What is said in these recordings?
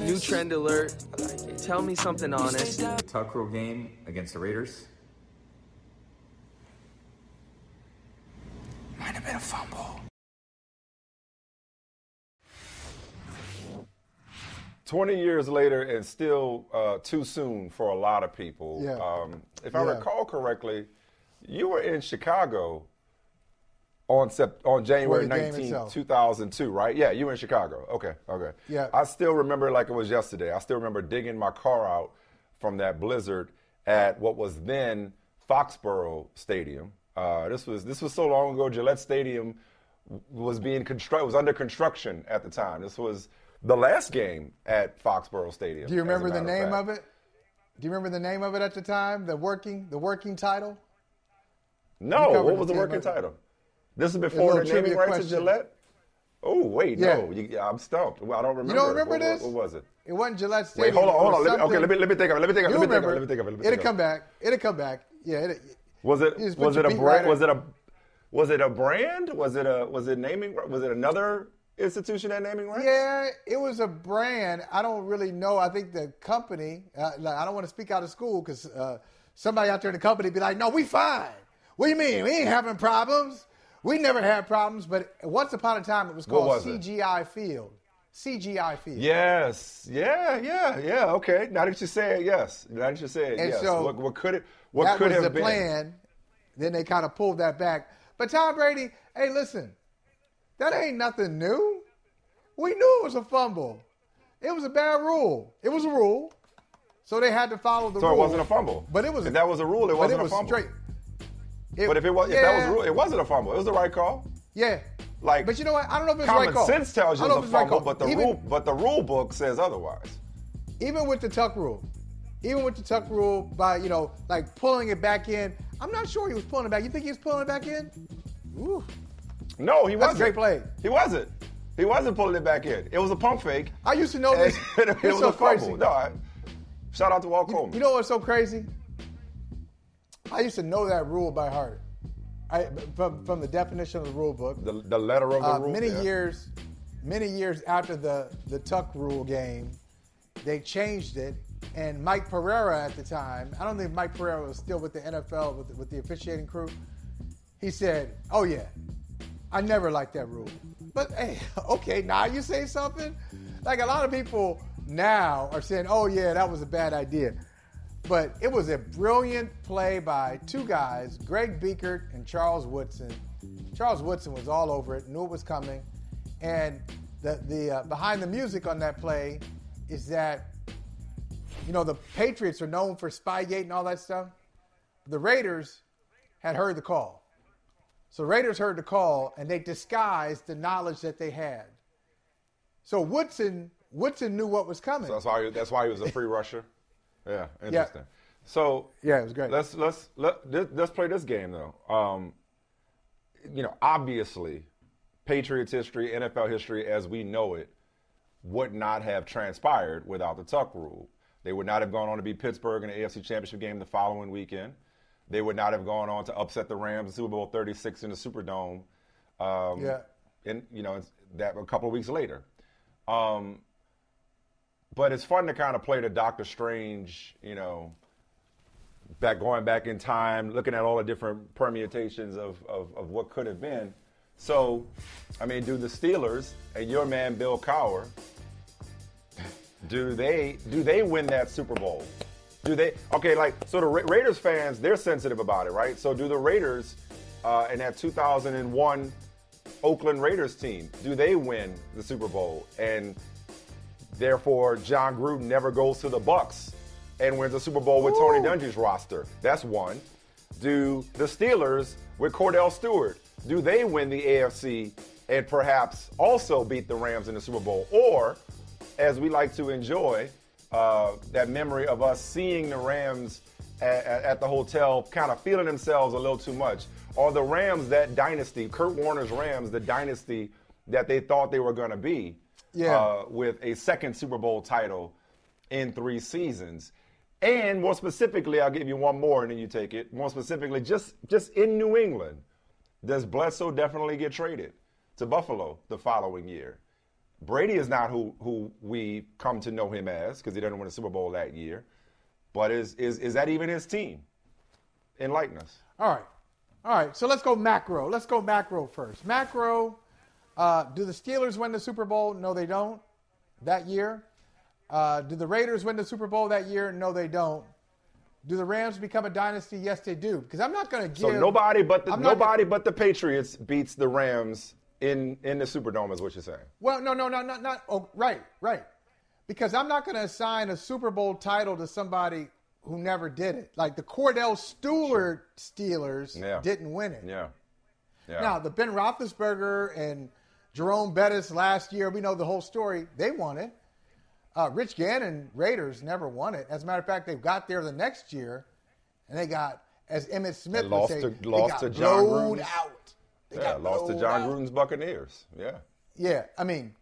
New trend alert. Tell me something honest. Tuck rule game against the Raiders. Might have been a fumble. 20 years later and still uh, too soon for a lot of people. Yeah. Um, if I Yeah. recall correctly, you were in Chicago on sep- on January For the game 19, 2002, right? Yeah, you were in Chicago. Okay, okay. Yeah. I still remember like it was yesterday. I still remember digging my car out from that blizzard at what was then Foxborough Stadium. Uh, this was this was so long ago. Gillette Stadium was being construct was under construction at the time. This was the last game at Foxborough Stadium. Do you remember the name fact. of it? Do you remember the name of it at the time? The working, the working title. No, what was the working of title? This is before the naming rights question. of Gillette. Oh wait, Yeah. no, you, I'm stumped. Well, I don't remember. You don't remember What- this? What, what was it? It wasn't Gillette Stadium. Wait, hold on, hold on. Let me, okay, let me let me think of it. Let me think of it. Let me think of it. Let me think of it. It'll think come it. back. It'll come back. Yeah. It, Was it You just put was it a brand? right Was it a was it a brand? Was it a was it naming? Was it another institution that naming rights? yeah, it was a brand. I don't really know. I think the company. Uh, like, I don't want to speak out of school because uh, somebody out there in the company be like, "No, we fine. What do you mean? We ain't having problems. We never had problems." But once upon a time, it was called was it? CGI Field. CGI Field. Yes. Yeah. Yeah. Yeah. Okay. Now that you say it, yes. Now that you say it, And yes. so what, what could it? What that could was have the been? plan. Then they kind of pulled that back. But Tom Brady, hey, listen, that ain't nothing new. We knew it was a fumble. It was a bad rule. It was a rule, so they had to follow the So rule. So it wasn't a fumble. But it was. If that was a rule, it wasn't it a fumble. Straight. It- But if it was, if that was rule, it wasn't a fumble. It was the right call. Yeah. Like, but you know what? I don't know if it's Common right call. sense tells you it's a it's the right fumble, but the Even- rule, but the rule book says otherwise. even with the tuck rule, even with the tuck rule by you know like pulling it back in, I'm not sure he was pulling it back. You think he was pulling it back in? Ooh. No, he That's wasn't. A great play. He wasn't. He wasn't pulling it back in. It was a pump fake. I used to know this. it It's was so a fumble. crazy. No, I, shout out to Walt You, Coleman. you know what's so crazy? I used to know that rule by heart. I, from from the definition of the rule book. the, the letter of the Uh, rule. many yeah. years, many years after the the tuck rule game, they changed it. And Mike Pereira at the time, I don't think Mike Pereira was still with the NFL with, with the officiating crew. He said, "Oh yeah, I never liked that rule." But hey, okay, now you say something. Like a lot of people now are saying, "Oh yeah, that was a bad idea." But it was a brilliant play by two guys, Greg Biekert and Charles Woodson. Charles Woodson was all over it, knew it was coming, and the the uh, behind the music on that play is that you know the Patriots are known for Spygate and all that stuff. The Raiders had heard the call, so Raiders heard the call and they disguised the knowledge that they had. So Woodson Woodson knew what was coming. So that's why. That's why he was a free rusher. Yeah, interesting. So Yeah, it was great. Let's let's let let's, play this game though. Um, you know, obviously, Patriots history, NFL history as we know it, would not have transpired without the Tuck rule. They would not have gone on to beat Pittsburgh in the AFC Championship game the following weekend. They would not have gone on to upset the Rams in Super Bowl 36 in the Superdome. Um, Yeah. And you know it's- that a couple of weeks later. Um, but it's fun to kind of play the Doctor Strange, you know, back going back in time, looking at all the different permutations of, of, of what could have been. So, I mean, do the Steelers and your man Bill Cowher, do they do they win that Super Bowl? Do they? Okay, like so the Ra- Raiders fans, they're sensitive about it, right? So do the Raiders uh, in that 2001 Oakland Raiders team, do they win the Super Bowl? And therefore, Jon Gruden never goes to the Bucs and wins a Super Bowl with Tony Dungy's roster. That's one. Do the Steelers with Kordell Stewart, do they win the AFC and perhaps also beat the Rams in the Super Bowl, or as we like to enjoy uh, that memory of us seeing the Rams at, at the hotel, kind of feeling themselves a little too much, or the Rams that dynasty, Kurt Warner's Rams, the dynasty that they thought they were going to be, Yeah. uh, with a second Super Bowl title in three seasons. And more specifically, I'll give you one more and then you take it. More specifically, just just in New England, does Bledsoe definitely get traded to Buffalo the following year? Brady is not who who we come to know him as because he didn't win a Super Bowl that year. But is is is that even his team? Enlighten us. All right. All right. So let's go macro. Let's go macro first. Macro. Uh, do the Steelers win the Super Bowl? No, they don't. That year. Uh, do the Raiders win the Super Bowl that year? No, they don't. Do the Rams become a dynasty? Yes, they do. Because I'm not going to give. So nobody but the I'm nobody but the Patriots beats the Rams in in the Superdome is what you're saying. Well, no, no, no, not not. Oh, right, right. Because I'm not going to assign a Super Bowl title to somebody who never did it. Like the Kordell Stewart Steelers Yeah. didn't win it. Yeah. Yeah. Now the Ben Roethlisberger and Jerome Bettis last year, we know the whole story. They won it. Uh, Rich Gannon Raiders never won it. As a matter of fact, they got there the next year, and they got, as Emmitt Smith They would lost say, to- they lost got to Jon Gruden's- out. They yeah, got lost to Jon out. Gruden's Buccaneers. Yeah. Yeah, I mean,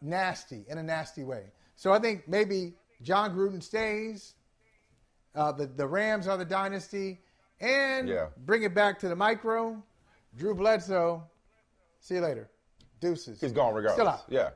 nasty in a nasty way. So I think maybe Jon Gruden stays. Uh, the the Rams are the dynasty, and Yeah. bring it back to the micro. Drew Bledsoe. See you later. Deuces. He's gone regardless. Still out. Yeah.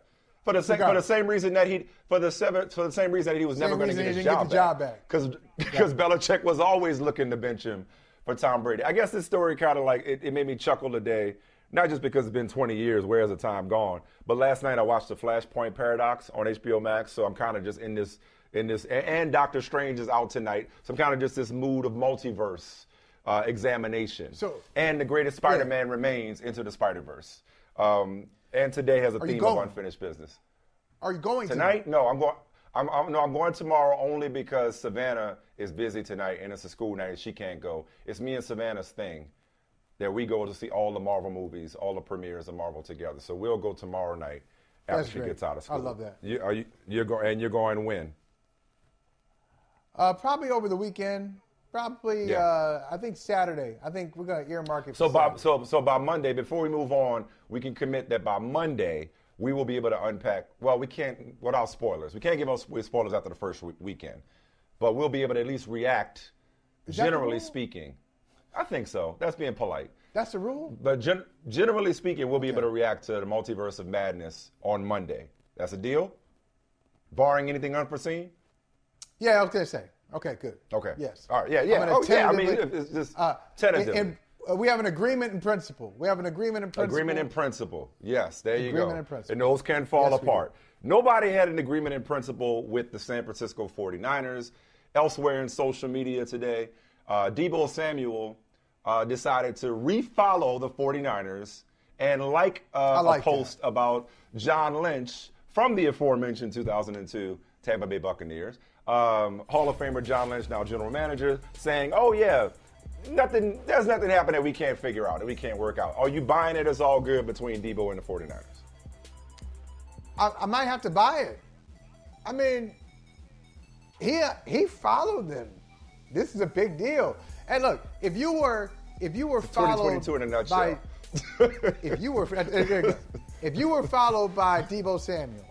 For the same for the same reason that he for the seven for the same reason that he was Same never going to get his job, the job back. Because because Belichick was always looking to bench him for Tom Brady. I guess this story kind of like it, it made me chuckle today. Not just because it's been 20 years, where's the time gone? But last night I watched the Flashpoint Paradox on HBO Max, so I'm kind of just in this in this and, and Doctor Strange is out tonight, so I'm kind of just this mood of multiverse uh, examination. So- and the greatest Spider-Man remains into the Spider-Verse. Um, and today has a Are you theme of going? unfinished business. Are you going Tonight? No, I'm going. I'm, I'm no, I'm going tomorrow only because Savannah is busy tonight and it's a school night and she can't go. It's me and Savannah's thing that we go to see all the Marvel movies, all the premieres of Marvel together. So we'll go tomorrow night after That's she great. gets out of school. I love that. You, are you? You're going and you're going when? Uh, probably over the weekend. Probably, Yeah. uh, I think Saturday. I think we're going to earmark it. So by Saturday. so so by Monday, before we move on, we can commit that by Monday we will be able to unpack. Well, we can't without spoilers. We can't give us spoilers after the first week, weekend, but we'll be able to at least react. Generally speaking, I think so. That's being polite. That's the rule. But gen- generally speaking, we'll be able to react to the multiverse of madness on Monday. That's a deal, barring anything unforeseen. Yeah, I was to say. Okay, good. Okay. Yes. All right. Yeah. Yeah. Oh, yeah. I mean, it's just Uh, tentatively. and- and, uh, we have an agreement in principle. We have an agreement in principle. Agreement in principle. Yes, there you go. Agreement in principle. And those can fall Yes, apart. Nobody had an agreement in principle with the San Francisco 49ers. Elsewhere in social media today, uh, Deebo Samuel uh, decided to refollow the 49ers and like, uh, like a post about John Lynch from the aforementioned 2002 Tampa Bay Buccaneers. Um, Hall of Famer John Lynch, now general manager, saying, "Oh yeah, nothing. There's nothing happened that we can't figure out, that we can't work out. Are you buying it? It's all good between Deebo and the 49ers." I, I might have to buy it. I mean, he he followed them. This is a big deal. And look, if you were if you were followed 2022 in a by if you were if you were followed by Deebo Samuel,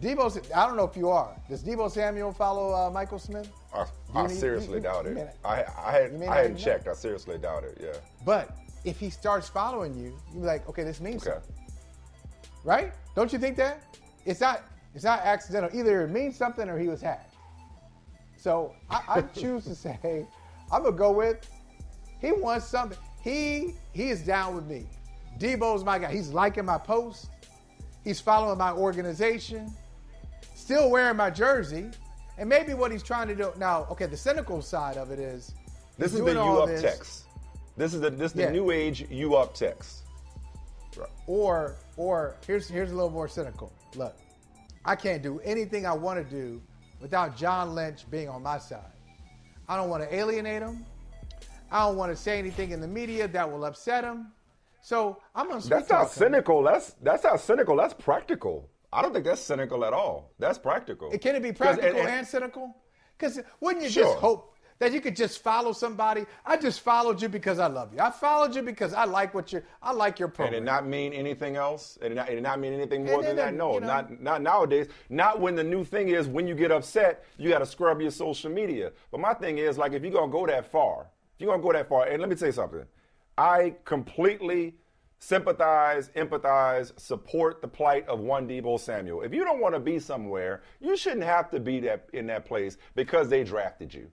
Deebo I don't know if you are. Does Deebo Samuel follow uh, Michael Smith? I, I need- seriously you- doubt you it. I, I, had, I hadn't checked. I seriously doubt it. Yeah. But if he starts following you, you're like, okay, this means Okay. something, right? Don't you think that? It's not. It's not accidental. Either it means something or he was hacked. So I, I choose to say, I'm gonna go with. He wants something. He he is down with me. Deebo's my guy. He's liking my post. He's following my organization. Still wearing my jersey. And maybe what he's trying to do now. Okay, the cynical side of it is. This is the you up this- text. This is the this is the Yeah. new age you up text. Right. Or or here's here's a little more cynical. Look, I can't do anything I want to do without John Lynch being on my side. I don't want to alienate him. I don't want to say anything in the media that will upset him. So I'm gonna. That's not cynical. That's that's not cynical. That's practical. I don't think that's cynical at all. That's practical. It, can it be practical and- and, and- cynical? Because wouldn't you Sure. just hope that you could just follow somebody? I just followed you because I love you. I followed you because I like what you. I like your And program. it not mean anything else? And it not, and it not mean anything more And than that? No, you know- not not nowadays. Not when the new thing is when you get upset, you got to scrub your social media. But my thing is like if you're gonna go that far, if you're gonna go that far, and let me tell you something, I completely sympathize, empathize, support the plight of one Deebo Samuel. If you don't want to be somewhere, you shouldn't have to be that in that place because they drafted you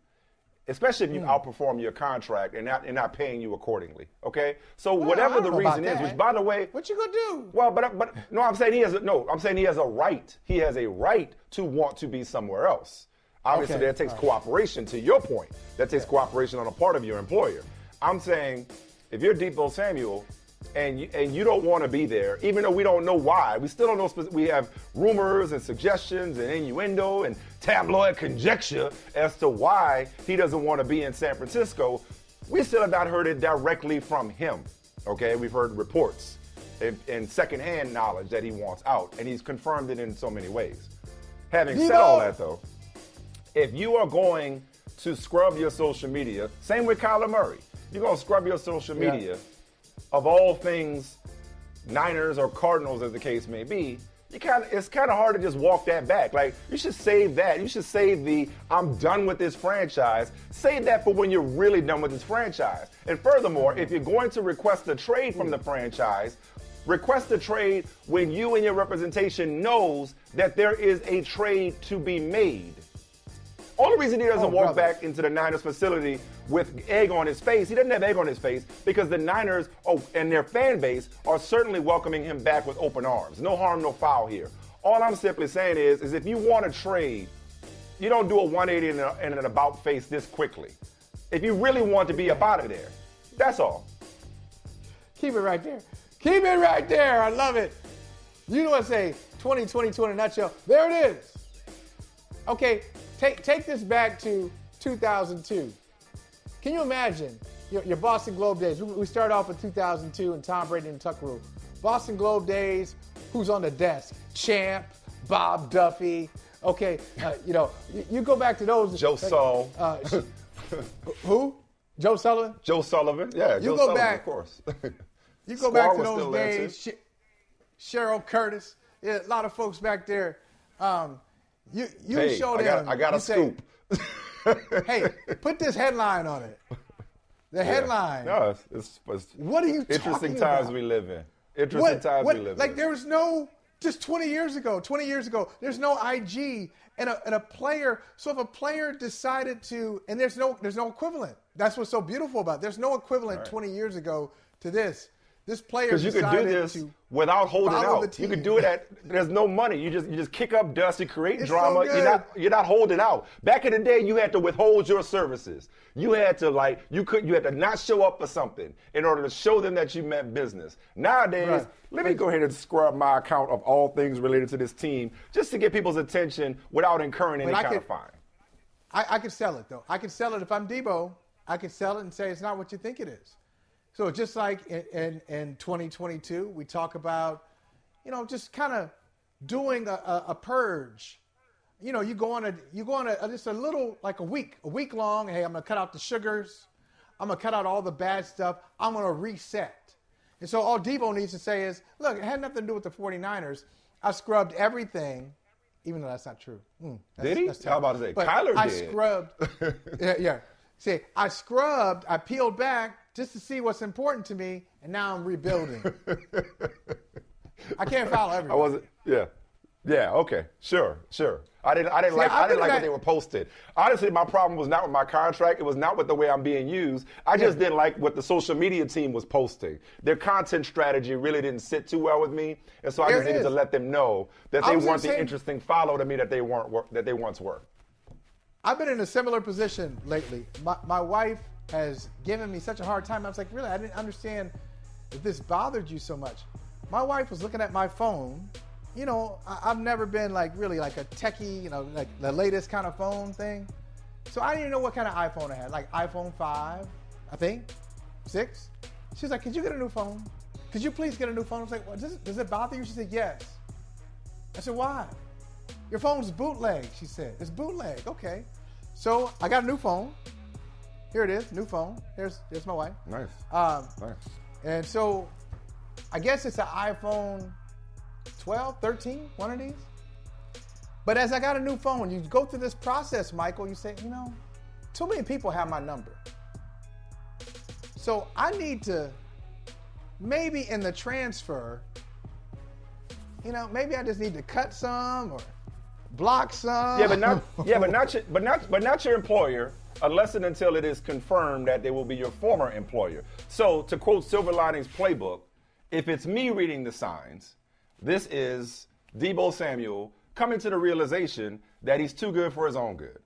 especially if you hmm. outperform your contract and not and not paying you accordingly. Okay, so whatever the don't know about reason is, which by the way, what you gonna do? well, but but no, I'm saying he has a, no. I'm saying he has a right. He has a right to want to be somewhere else. Obviously, Okay, that takes right. cooperation. To your point, that takes cooperation on the part of your employer. I'm saying, if you're Deebo Samuel, and you, and you don't want to be there, even though we don't know why, we still don't know. We have rumors and suggestions and innuendo and tabloid conjecture as to why he doesn't want to be in San Francisco. We still have not heard it directly from him. Okay, we've heard reports and, and secondhand knowledge that he wants out, and he's confirmed it in so many ways. Having said Deebo! all that, though, if you are going to scrub your social media, same with Kyler Murray, you're going to scrub your social Yeah. Of all things Niners or Cardinals, as the case may be. You kind of, it's kind of hard to just walk that back. Like you should save that. You should save the "I'm done with this franchise." Save that for when you're really done with this franchise. And furthermore, if you're going to request a trade from the franchise, request a trade when you and your representation knows that there is a trade to be made. Only reason he doesn't Oh, walk back into the Niners facility with egg on his face, he doesn't have egg on his face because the Niners oh, and their fan base are certainly welcoming him back with open arms. No harm, no foul here. All I'm simply saying is, is if you want to trade, you don't do a 180 and, a, and an about face this quickly. If you really want to be up out of there, that's all. Keep it right there. Keep it right there. I love it. You know what I say? 2022 in a nutshell. There it is. Okay, take take this back to 2002. Can you imagine your, your Boston Globe days? We, we start off with 2002 and Tom Brady and Tuck Rule. Boston Globe days. Who's on the desk? Champ, Bob Duffy. Okay, uh, you know, you, you go back to those. Joe Saul. Uh, who? Joe Sullivan. Joe Sullivan, yeah, You Joe go Sullivan, back- of course. You go back to those days. Sh- Cheryl Curtis, yeah, a lot of folks back there. Um, you you hey, show I got, I got a say, scoop. hey, put this headline on it. The headline. No, it's, it's, it's What are you interesting times about? we live in. Interesting What, times what, we live like in. Like there was no just 20 years ago. 20 years ago, there's no IG and a, and a player. So if a player decided to, and there's no there's no equivalent. That's what's so beautiful about. It. There's no equivalent 20 years ago to this. This player Because you could do this to without holding out. You could do it at there's no money. You just you just kick up dust, you create It's drama. so you're not you're not holding out. Back in the day, you had to withhold your services. You had to like you could you had to not show up for something in order to show them that you meant business. Nowadays, Right. let me go ahead and scrub my account of all things related to this team just to get people's attention without incurring any But kind could- of fine. I, I could sell it though. I could sell it if I'm Deebo. I could sell it and say it's not what you think it is. So just like in, in, in 2022, we talk about, you know, just kind of doing a, a, a purge. You know, you go on a you go on a just a little like a week, a week long. Hey, I'm gonna cut out the sugars. I'm gonna cut out all the bad stuff. I'm gonna reset. And so all Deebo needs to say is, look, it had nothing to do with the 49ers. I scrubbed everything, even though that's not true. Hmm, that's- Did he? that's How about to say, But Kyler I did. scrubbed. yeah, yeah. See, I scrubbed, I peeled back just to see what's important to me, and now I'm rebuilding. I can't follow everybody. I wasn't. Yeah. Yeah. Okay. Sure. Sure. I didn't. I didn't See, like. I I didn't like what that- they were posted. Honestly, my problem was not with my contract. It was not with the way I'm being used. I just didn't like what the social media team was posting. Their content strategy really didn't sit too well with me, and so I There just needed to let them know that they weren't the say- interesting follow to me that they weren't. That they once were. I've been in a similar position lately. My, my wife has given me such a hard time. I was like, really, I didn't understand that this bothered you so much. My wife was looking at my phone. You know, I, I've never been like really like a techie, you know, like the latest kind of phone thing. So I didn't even know what kind of iPhone I had, like iPhone 5, I think, 6. She was like, could you get a new phone? could you please get a new phone? I was like, well, does, does it bother you? She said, yes. I said, why? Your phone's bootleg, she said. It's bootleg. Okay. So I got a new phone. Here it is, new phone. Here's, here's my wife. Nice. Um, nice. And so I guess it's an iPhone 12, 13, one of these. But as I got a new phone, you go through this process, Michael, you say, you know, too many people have my number. So I need to maybe in the transfer, you know, maybe I just need to cut some or block some. Yeah, but not yeah, but not your, but not but not your employer unless and until it is confirmed that they will be your former employer. So to quote Silver Linings Playbook, if it's me reading the signs, this is Deebo Samuel coming to the realization that he's too good for his own good,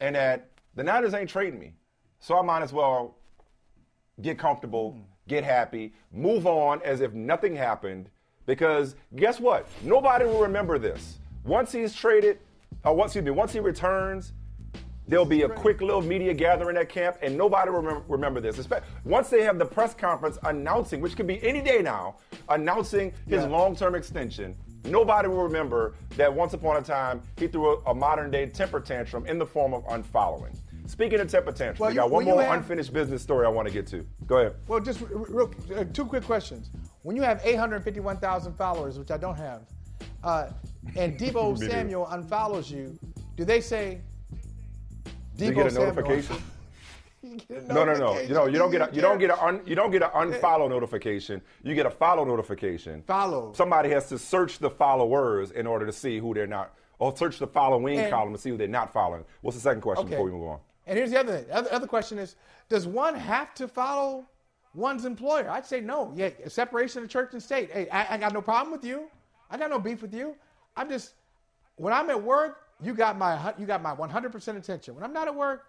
and that the Niners ain't trading me, so I might as well get comfortable, get happy, move on as if nothing happened. Because guess what? Nobody will remember this. Once he's traded, or once, excuse me, once he returns, there'll be a quick little media gathering at camp, and nobody will remember, remember this. Once they have the press conference announcing, which could be any day now, announcing his Yeah. long-term extension, nobody will remember that once upon a time he threw a, a modern-day temper tantrum in the form of unfollowing. Speaking of temper tantrums, Well, we you- got one more have- unfinished business story I want to get to. Go ahead. Well, just r- r- real, uh, two quick questions. When you have 851,000 followers, which I don't have, uh, and Deebo Samuel unfollows you, do they say Deebo you get a Samuel? notification? You get a No, no, no. You know, you don't get a, you don't get a a un, you don't get an unfollow notification. You get a follow notification. Follow. Somebody has to search the followers in order to see who they're not, or search the following And- column to see who they're not following. What's the second question Okay. before we move on? And here's the other thing. The other, other question is, does one have to follow one's employer? I'd say no. Yeah, separation of church and state. Hey, I, I got no problem with you. I got no beef with you. I'm just when I'm at work, you got my you got my 100% attention. When I'm not at work,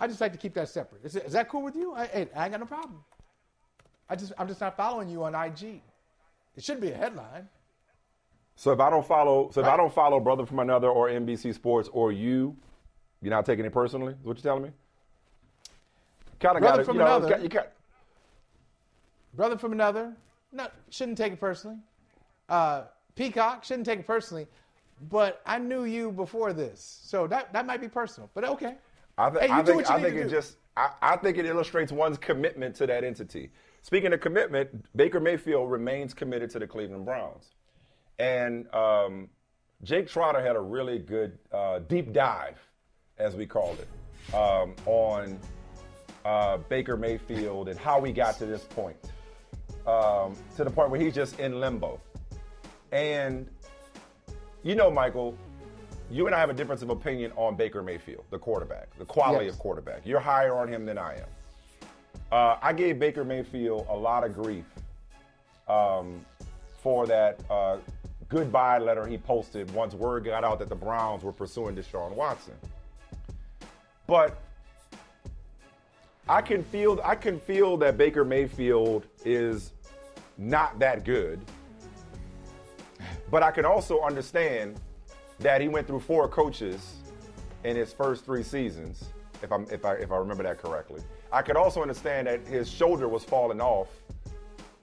I just like to keep that separate. Is, it- is that cool with you? I, I ain't got no problem. I just I'm just not following you on IG. It should be a headline. So if I don't follow, so if I don't follow Brother from Another or NBC Sports or you, you're not taking it personally. Is what you're telling me? Kind of got Brother to, from you know, Another. got- you got. Brother from another, no, shouldn't take it personally. Uh, Peacock shouldn't take it personally. But I knew you before this, so that that might be personal. But okay. I, th- Hey, I think, I think it do. just I, I think it illustrates one's commitment to that entity. Speaking of commitment, Baker Mayfield remains committed to the Cleveland Browns, and um, Jake Trotter had a really good uh, deep dive, as we called it, um, on uh, Baker Mayfield and how we got to this point, um, to the point where he's just in limbo, and you know, Michael, you and I have a difference of opinion on Baker Mayfield, the quarterback, the quality Yes. of quarterback. You're higher on him than I am. Uh, I gave Baker Mayfield a lot of grief um, for that uh, goodbye letter he posted once word got out that the Browns were pursuing Deshaun Watson. But I can feel I can feel that Baker Mayfield is not that good. But I can also understand that he went through four coaches in his first three seasons, if I'm if I if I remember that correctly. I could also understand that his shoulder was falling off,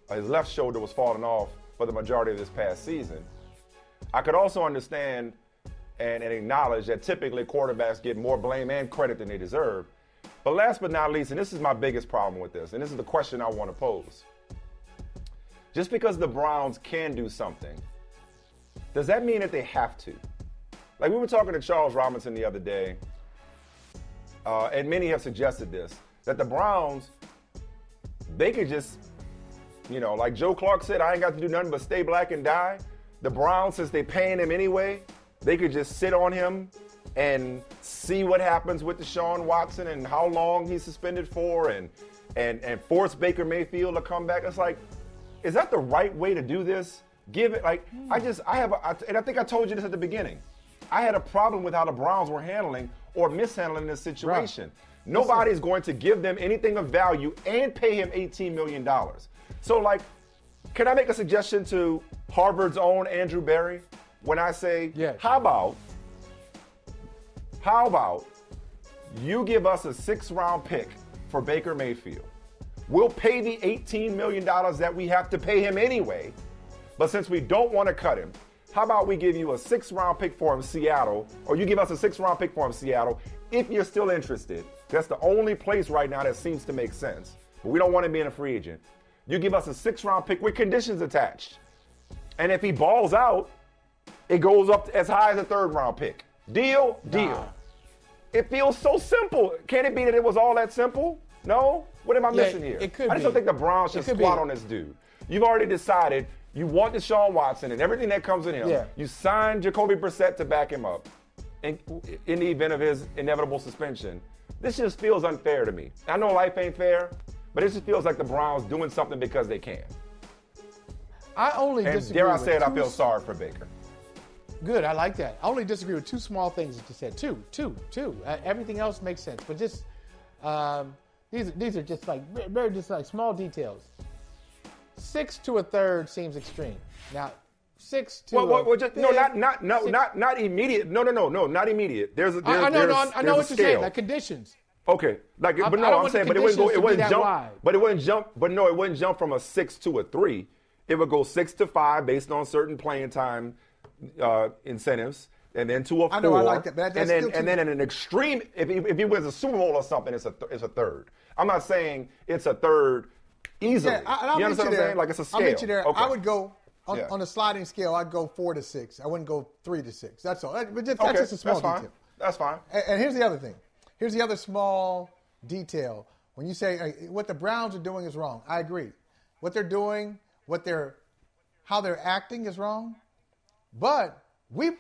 his left shoulder was falling off for the majority of this past season. I could also understand and, and acknowledge that typically quarterbacks get more blame and credit than they deserve. But last but not least, and this is my biggest problem with this, and this is the question I want to pose. Just because the Browns can do something, does that mean that they have to? Like we were talking to Charles Robinson the other day, uh, and many have suggested this that the Browns, they could just, you know, like Joe Clark said, I ain't got to do nothing but stay black and die. The Browns, since they paying him anyway, they could just sit on him and see what happens with Deshaun Watson and how long he's suspended for, and and and force Baker Mayfield to come back. It's like, is that the right way to do this? Give it like I just I have a, I, and I think I told you this at the beginning. I had a problem with how the Browns were handling or mishandling this situation. Nobody's going to give them anything of value and pay him $18 million. So, like, can I make a suggestion to Harvard's own Andrew Berry when I say, Yes. how about, how about you give us a six round pick for Baker Mayfield? We'll pay the $18 million that we have to pay him anyway. But since we don't want to cut him, how about we give you a six round pick for him, Seattle, or you give us a six round pick for him, Seattle, if you're still interested. That's the only place right now that seems to make sense. But we don't want him being a free agent. You give us a six round pick with conditions attached. And if he balls out, it goes up as high as a third round pick. Deal? Deal. Nah. It feels so simple. Can it be that it was all that simple? No? What am I Yeah, missing here? it could I just don't think the Browns should squat be. on this dude. You've already decided you want Deshaun Watson and everything that comes in him. Yeah. You signed Jacoby Brissett to back him up in, in the event of his inevitable suspension. This just feels unfair to me. I know life ain't fair, but it just feels like the Browns doing something because they can. I only And disagree dare I say it, I feel sorry for Baker. Good, I like that. I only disagree with two small things that you said. Two, two, two. Uh, everything else makes sense, but just um, these these are just like very just like small details. Six to a third seems extreme. Now, six to Well, a well, well, just, no, not not no, six- not not immediate. No, no, no, no, not immediate. There's a there's, I, I know, there's, no, I, I know what you're saying. Like conditions. Okay, like, I- but I no, don't I'm saying, but it wouldn't go, it to be wouldn't jump, wide. but it wouldn't jump, but no, it wouldn't jump from a six to a three. It would go six to five based on certain playing time uh, incentives, and then to a four. I know, I like that, but that's and then still and then in an extreme, if he, if he wins a Super Bowl or something, it's a th- it's a third. I'm not saying it's a third easily. Yeah, I, I'll you understand you what I'm there. saying? Like it's a scale. I'll meet you there. Okay. I would go on, Yeah. on a sliding scale. I'd go four to six. I wouldn't go three to six. That's all. That- But just, Okay, that's just a small that's detail. That's fine. And, and here's the other thing. Here's the other small detail. When you say uh, what the Browns are doing is wrong, I agree. What they're doing, what they're, how they're acting is wrong. But we,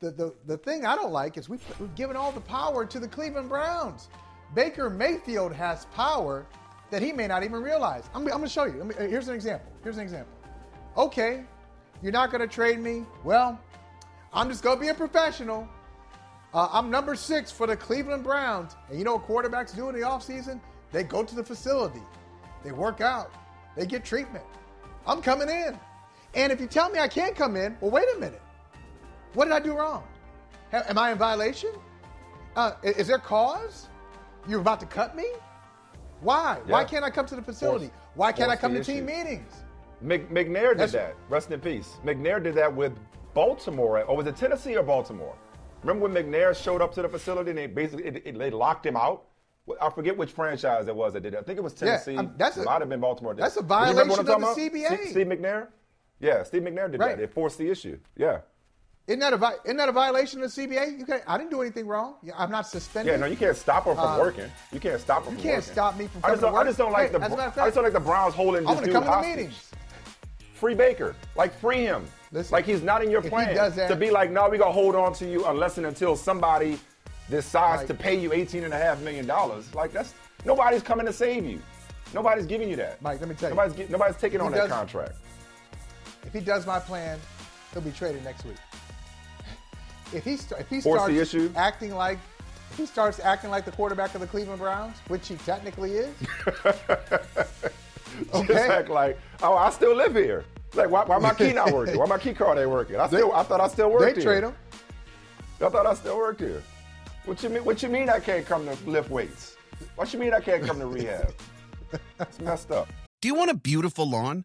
the, the the thing I don't like is we've, we've given all the power to the Cleveland Browns. Baker Mayfield has power that he may not even realize. I'm, I'm going to show you. Me- here's an example. Here's an example. Okay, you're not going to trade me. Well, I'm just going to be a professional. Uh, I'm number six for the Cleveland Browns. And you know what quarterbacks do in the offseason? They go to the facility, they work out, they get treatment. I'm coming in. And if you tell me I can't come in, well, wait a minute. What did I do wrong? Am I in violation? Uh, is there cause? You're about to cut me? Why? Why can't I come to the facility? Force- Why can't I come to team meetings? Mc, McNair did That's- that. Rest in peace. McNair did that with Baltimore. Or was it Tennessee or Baltimore? Remember when McNair showed up to the facility and they basically it, it- they locked him out? I forget which franchise it was that did it. I think it was Yeah, Tennessee. um, that's a- it might have been Baltimore. that's a Do you remember what I'm violation of the about? CBA. Steve, Steve McNair? Yeah, Steve McNair did Right. that. They forced the issue. Yeah. Isn't that a isn't that a violation of the CBA? You can I didn't do anything wrong. I'm not suspended. Yeah, no, you can't stop him from Uh, working. You can't stop him you can't working. stop me from I just don't, I just don't like Hey, the as a matter of I just don't like the Browns holding I'm this gonna dude come to the hostage. meetings. Free Baker. Like free him. Listen, like he's not in your plan. that- to be like, no, we gonna hold on to you unless and until somebody decides Like- to pay you eighteen and a half million dollars. Like that's nobody's coming to save you. Nobody's giving you that. Mike, let me tell you. Nobody's, nobody's taking on that contract. If he does my plan, he'll be traded next week. If he st- if he Force starts the issue? acting like he starts acting like the quarterback of the Cleveland Browns, which he technically is, Just okay. act like, oh, I still live here. Like, why, why my key not working? Why my key card ain't working? I still, I thought I still they worked here. trade him. I thought I still worked here. What you mean? What you mean I can't come to lift weights? What you mean I can't come to rehab? It's messed up. Do you want a beautiful lawn?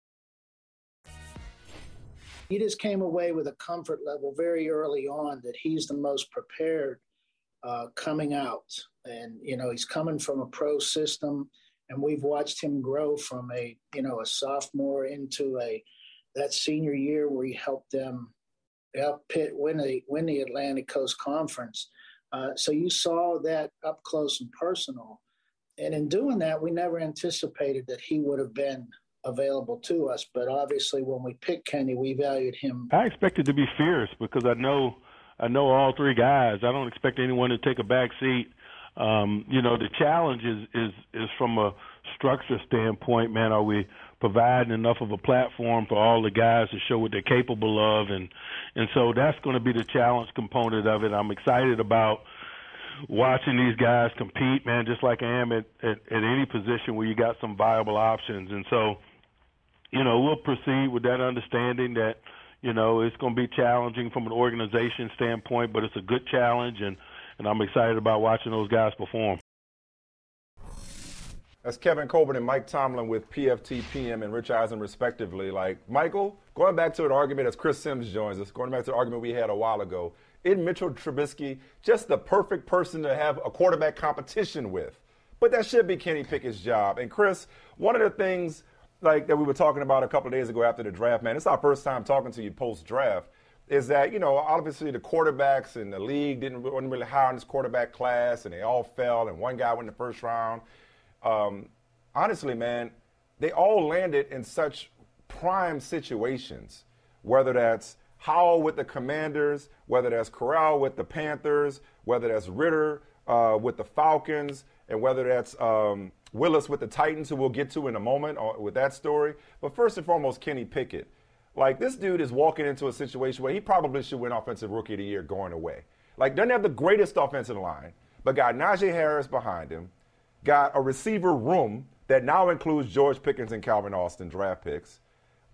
He just came away with a comfort level very early on that he's the most prepared uh, coming out. And, you know, he's coming from a pro system and we've watched him grow from a, you know, a sophomore into a, that senior year where he helped them help Pitt win the, win the Atlantic Coast Conference. Uh, so you saw that up close and personal. And in doing that, we never anticipated that he would have been available to us. But obviously, when we picked Kenny, we valued him. I expected to be fierce because I know I know all three guys. I don't expect anyone to take a back seat. Um, you know, the challenge is is is from a structure standpoint, man, are we providing enough of a platform for all the guys to show what they're capable of, and and so that's going to be the challenge component of it. I'm excited about watching these guys compete, man, just like I am at, at, at any position where you got some viable options. And so, you know, we'll proceed with that understanding that, you know, it's going to be challenging from an organization standpoint, but it's a good challenge, and, and I'm excited about watching those guys perform. That's Kevin Colbert and Mike Tomlin with PFT, PM, and Rich Eisen, respectively. Like, Michael, going back to an argument as Chris Sims joins us, going back to the argument we had a while ago, in Mitchell Trubisky just the perfect person to have a quarterback competition with? But that should be Kenny Pickett's job. And Chris, one of the things like that we were talking about a couple of days ago after the draft, man, it's our first time talking to you post draft, is that, you know, obviously the quarterbacks in the league didn't wasn't really high on this quarterback class and they all fell and one guy went in the first round. Um, honestly, man, they all landed in such prime situations, whether that's Howell with the Commanders, whether that's Corral with the Panthers, whether that's Ridder uh, with the Falcons, and whether that's um, Willis with the Titans, who we'll get to in a moment uh, with that story. But first and foremost, Kenny Pickett. Like, this dude is walking into a situation where he probably should win Offensive Rookie of the Year going away. Like, doesn't have the greatest offensive line, but got Najee Harris behind him got a receiver room that now includes George Pickens and Calvin Austin draft picks,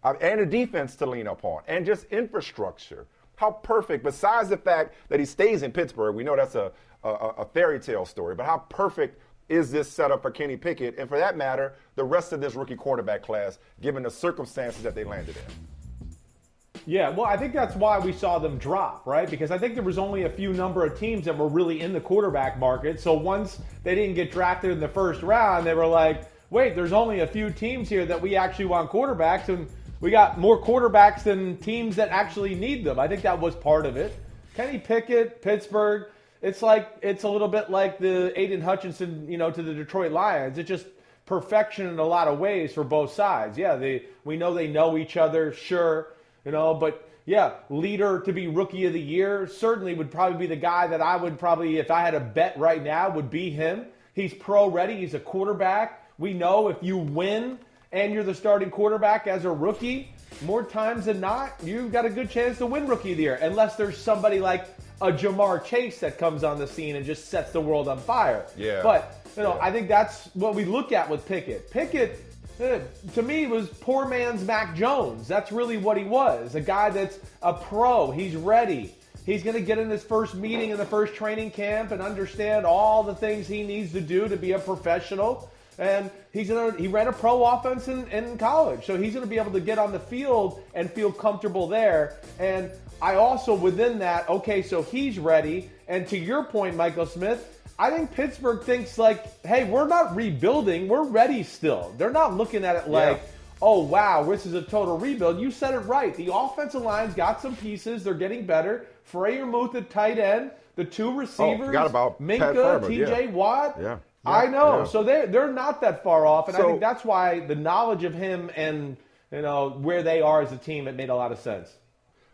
uh, and a defense to lean upon, and just infrastructure. How perfect, besides the fact that he stays in Pittsburgh, we know that's a, a, a fairy tale story, but how perfect is this setup for Kenny Pickett, and for that matter, the rest of this rookie quarterback class, given the circumstances that they landed in? Yeah, well, I think that's why we saw them drop, right? Because I think there was only a few number of teams that were really in the quarterback market. So once they didn't get drafted in the first round, they were like, wait, there's only a few teams here that we actually want quarterbacks, and we got more quarterbacks than teams that actually need them. I think that was part of it. Kenny Pickett, Pittsburgh, it's like it's a little bit like the Aidan Hutchinson, you know, to the Detroit Lions. It's just perfection in a lot of ways for both sides. Yeah, they we know they know each other, sure you know, but yeah, leader to be rookie of the year certainly would probably be the guy that I would probably, if I had a bet right now, would be him. He's pro ready. He's a quarterback. We know if you win and you're the starting quarterback as a rookie, more times than not, you've got a good chance to win rookie of the year, unless there's somebody like a Ja'Marr Chase that comes on the scene and just sets the world on fire. Yeah. But you know, yeah. I think that's what we look at with Pickett. Pickett eh, to me was poor man's Mac Jones. That's really what he was. A guy that's a pro. He's ready. He's going to get in his first meeting in the first training camp and understand all the things he needs to do to be a professional. And he's gonna, he ran a pro offense in, in college, so he's going to be able to get on the field and feel comfortable there. And I also within that, okay, so he's ready. And to your point, Michael Smith, I think Pittsburgh thinks like, hey, we're not rebuilding, we're ready still. They're not looking at it like, yeah. oh wow, this is a total rebuild. You said it right. The offensive line's got some pieces, they're getting better. Freiermuth at tight end, the two receivers, oh, about Minkah, TJ yeah. Watt. Yeah. I know. So they they're not that far off, and so, I think that's why the knowledge of him and you know where they are as a team it made a lot of sense.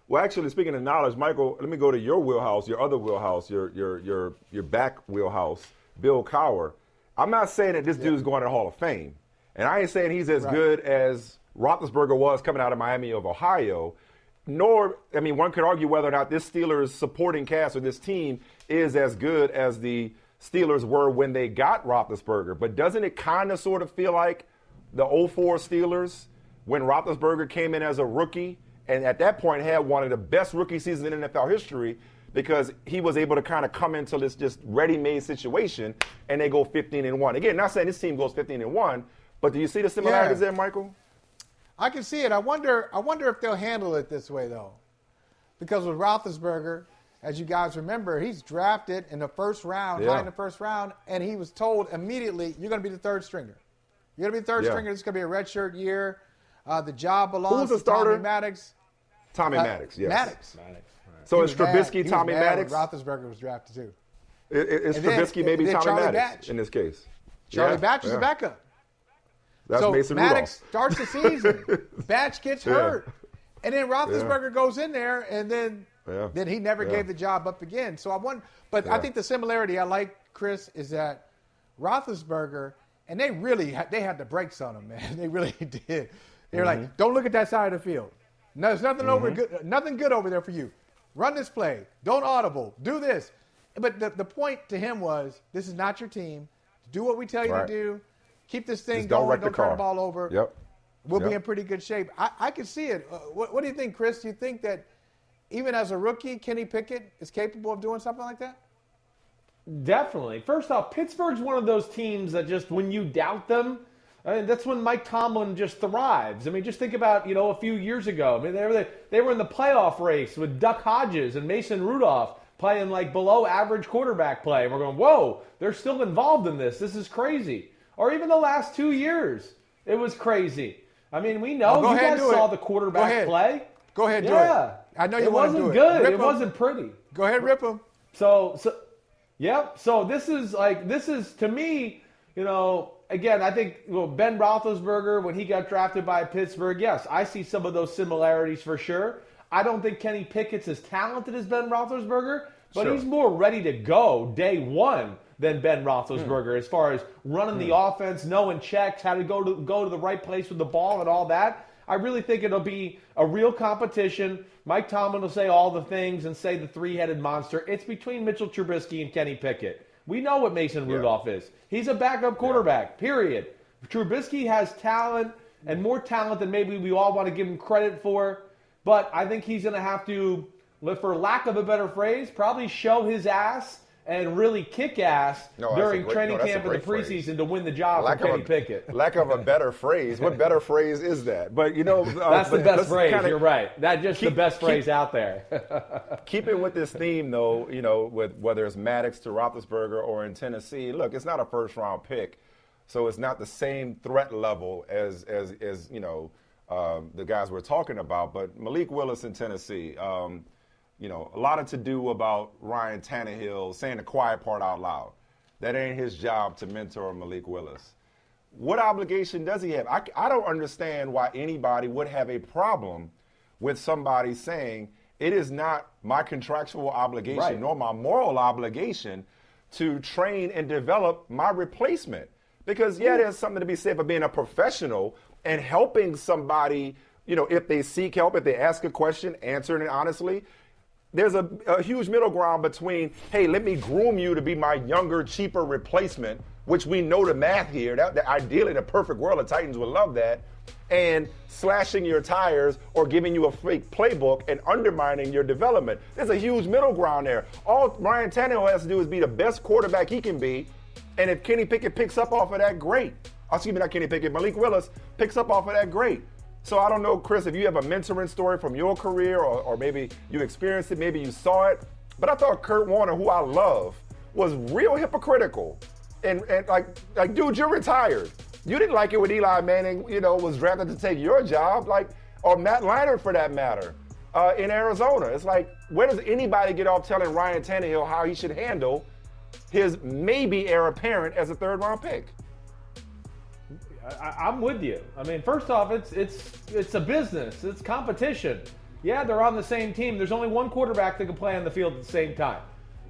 Well, actually, speaking of knowledge, Michael, let me go to your wheelhouse, your other wheelhouse, your your your your back wheelhouse, Bill Cowher. I'm not saying that this yeah. dude's going to the Hall of Fame, and I ain't saying he's as right. good as Roethlisberger was coming out of Miami of Ohio. Nor, I mean, one could argue whether or not this Steelers supporting cast or this team is as good as the Steelers were when they got Roethlisberger. But doesn't it kind of sort of feel like the 04 Steelers when Roethlisberger came in as a rookie? And at that point had one of the best rookie seasons in NFL history because he was able to kind of come into this just ready-made situation and they go 15 and 1. Again, not saying this team goes 15 and 1, but do you see the similarities yeah. there, Michael? I can see it. I wonder I wonder if they'll handle it this way though. Because with Roethlisberger, as you guys remember, he's drafted in the first round, yeah. high in the first round, and he was told immediately, "You're going to be the third stringer. You're going to be the third yeah. stringer. It's going to be a redshirt year. Uh, the job belongs Who's to starter? Tommy Maddox. Tommy uh, Maddox, yes. Maddox. Maddox. Right. So is Trubisky Tommy Maddox? Roethlisberger was drafted too. It's is Trubisky then, maybe Tommy Charlie Maddox Batch. in this case? Charlie yeah, Batch is yeah. a backup. That's so Mason Maddox Rudolph. starts the season. Batch gets yeah. hurt. And then Roethlisberger goes in there, and then then he never gave the job up again. So I want, but I think the similarity I like, Chris, is that Roethlisberger and they really had, they had the brakes on him, man. They really did. They were like, "Don't look at that side of the field. No, there's nothing over good, nothing good over there for you. Run this play. Don't audible. Do this." But the, the point to him was, "This is not your team. Do what we tell you Right. to do. Keep this thing Just don't going. wreck the Don't turn car." the ball over. Yep. We'll be in pretty good shape." I, I can see it. Uh, what, what do you think, Chris? Do you think that even as a rookie, Kenny Pickett is capable of doing something like that? Definitely. First off, Pittsburgh's one of those teams that just when you doubt them, I mean, that's when Mike Tomlin just thrives. I mean, just think about you know a few years ago. I mean, they were they were in the playoff race with Duck Hodges and Mason Rudolph playing like below average quarterback play, and we're going, whoa, they're still involved in this. This is crazy. Or even the last two years, it was crazy. I mean, we know Oh, go you guys saw it. the Go quarterback ahead. play. Go ahead, do yeah. it. I know you it want to go. It wasn't do it. good. Rip it 'em. wasn't pretty. Go ahead, rip him. So, so, yep. So this is like this is to me, you know. Again, I think well, Ben Roethlisberger when he got drafted by Pittsburgh. Yes, I see some of those similarities for sure. I don't think Kenny Pickett's as talented as Ben Roethlisberger, but Sure. he's more ready to go day one than Ben Roethlisberger hmm. as far as running the hmm. offense, knowing checks, how to go to go to the right place with the ball, and all that. I really think it'll be a real competition. Mike Tomlin will say all the things and say the three-headed monster. It's between Mitchell Trubisky and Kenny Pickett. We know what Mason Rudolph is. He's a backup quarterback. Period. Trubisky has talent and more talent than maybe we all want to give him credit for. But I think he's going to have to, for lack of a better phrase, probably show his ass and really kick ass No, during great- training no, camp and the great phrase. preseason to win the job lack for Kenny of a, Pickett. Lack of a better phrase. What better phrase is that? But you know, uh, That's the best phrase. kinda You're right. That's just the keep- best keep- phrase out there. Keeping with this theme, though, you know, with whether it's Maddox to Roethlisberger or in Tennessee, look, it's not a first round pick, so it's not the same threat level as as as you know um, the guys we're talking about. But Malik Willis in Tennessee, um, you know, a lot of to do about Ryan Tannehill saying the quiet part out loud. That ain't his job to mentor Malik Willis. What obligation does he have? I, I don't understand why anybody would have a problem with somebody saying it is not my contractual obligation Right. nor my moral obligation to train and develop my replacement. Because yeah, there's something to be said for being a professional and helping somebody, you know, if they seek help, if they ask a question, answering it honestly. There's a, a huge middle ground between, hey, let me groom you to be my younger, cheaper replacement, which we know the math here. That, that ideally, the perfect world, the Titans would love that. And slashing your tires or giving you a fake playbook and undermining your development. There's a huge middle ground there. All Ryan Tannehill has to do is be the best quarterback he can be. And if Kenny Pickett picks up off of that, great. Excuse me, not Kenny Pickett, Malik Willis picks up off of that, great. So I don't know, Chris, if you have a mentoring story from your career or, or maybe you experienced it, maybe you saw it. But I thought Kurt Warner, who I love, was real hypocritical. And, and like, like, dude, you're retired. You didn't like it when Eli Manning, you know, was drafted to take your job, like, or Matt Leinart for that matter, uh, in Arizona. It's like, where does anybody get off telling Ryan Tannehill how he should handle his maybe heir apparent as a third round pick? I, I'm with you. I mean, first off, it's it's it's a business. It's competition. Yeah, they're on the same team. There's only one quarterback that can play on the field at the same time.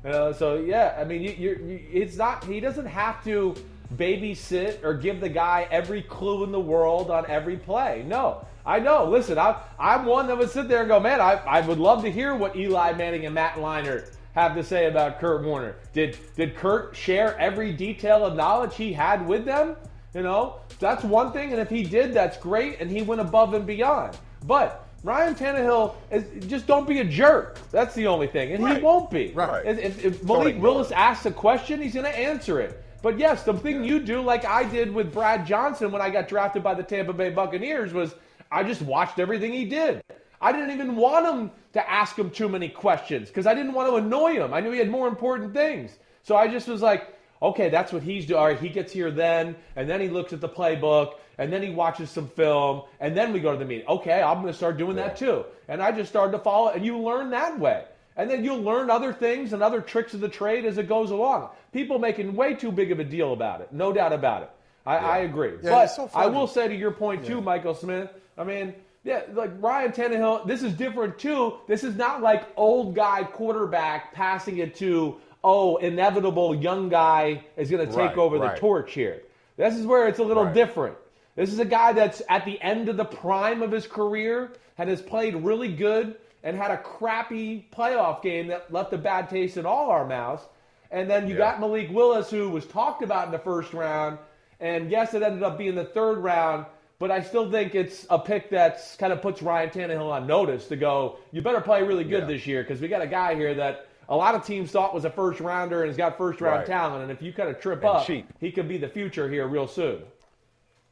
So yeah, I mean, you, you, it's not. He doesn't have to babysit or give the guy every clue in the world on every play. No, I know. Listen, I, I'm one that would sit there and go, man, I, I would love to hear what Eli Manning and Matt Leinart have to say about Kurt Warner. Did did Kurt share every detail of knowledge he had with them? You know, that's one thing, and if he did, that's great, and he went above and beyond. But Ryan Tannehill is just don't be a jerk. That's the only thing, and he won't be. Right. If, if, if Malik Willis asks a question, he's going to answer it. But yes, the thing you do, like I did with Brad Johnson when I got drafted by the Tampa Bay Buccaneers, was I just watched everything he did. I didn't even want him to ask him too many questions because I didn't want to annoy him. I knew he had more important things. So I just was like, okay, that's what he's doing. All right, he gets here then, and then he looks at the playbook, and then he watches some film, and then we go to the meeting. Okay, I'm going to start doing that too. And I just started to follow, and you learn that way. And then you'll learn other things and other tricks of the trade as it goes along. People making way too big of a deal about it, no doubt about it. I, I agree. Yeah, but so I will say to your point too, Michael Smith. I mean, yeah, like Ryan Tannehill. This is different too. This is not like old guy quarterback passing it to oh inevitable young guy is going to take Right, over the torch here. This is where it's a little Right. different. This is a guy that's at the end of the prime of his career and has played really good and had a crappy playoff game that left a bad taste in all our mouths. And then you Yeah. got Malik Willis, who was talked about in the first round. And yes, it ended up being the third round, but I still think it's a pick that's kind of puts Ryan Tannehill on notice to go, you better play really good Yeah. this year because we got a guy here that a lot of teams thought was a first rounder and has got first round Right. talent. And if you kind of trip And up, cheap. he could be the future here real soon.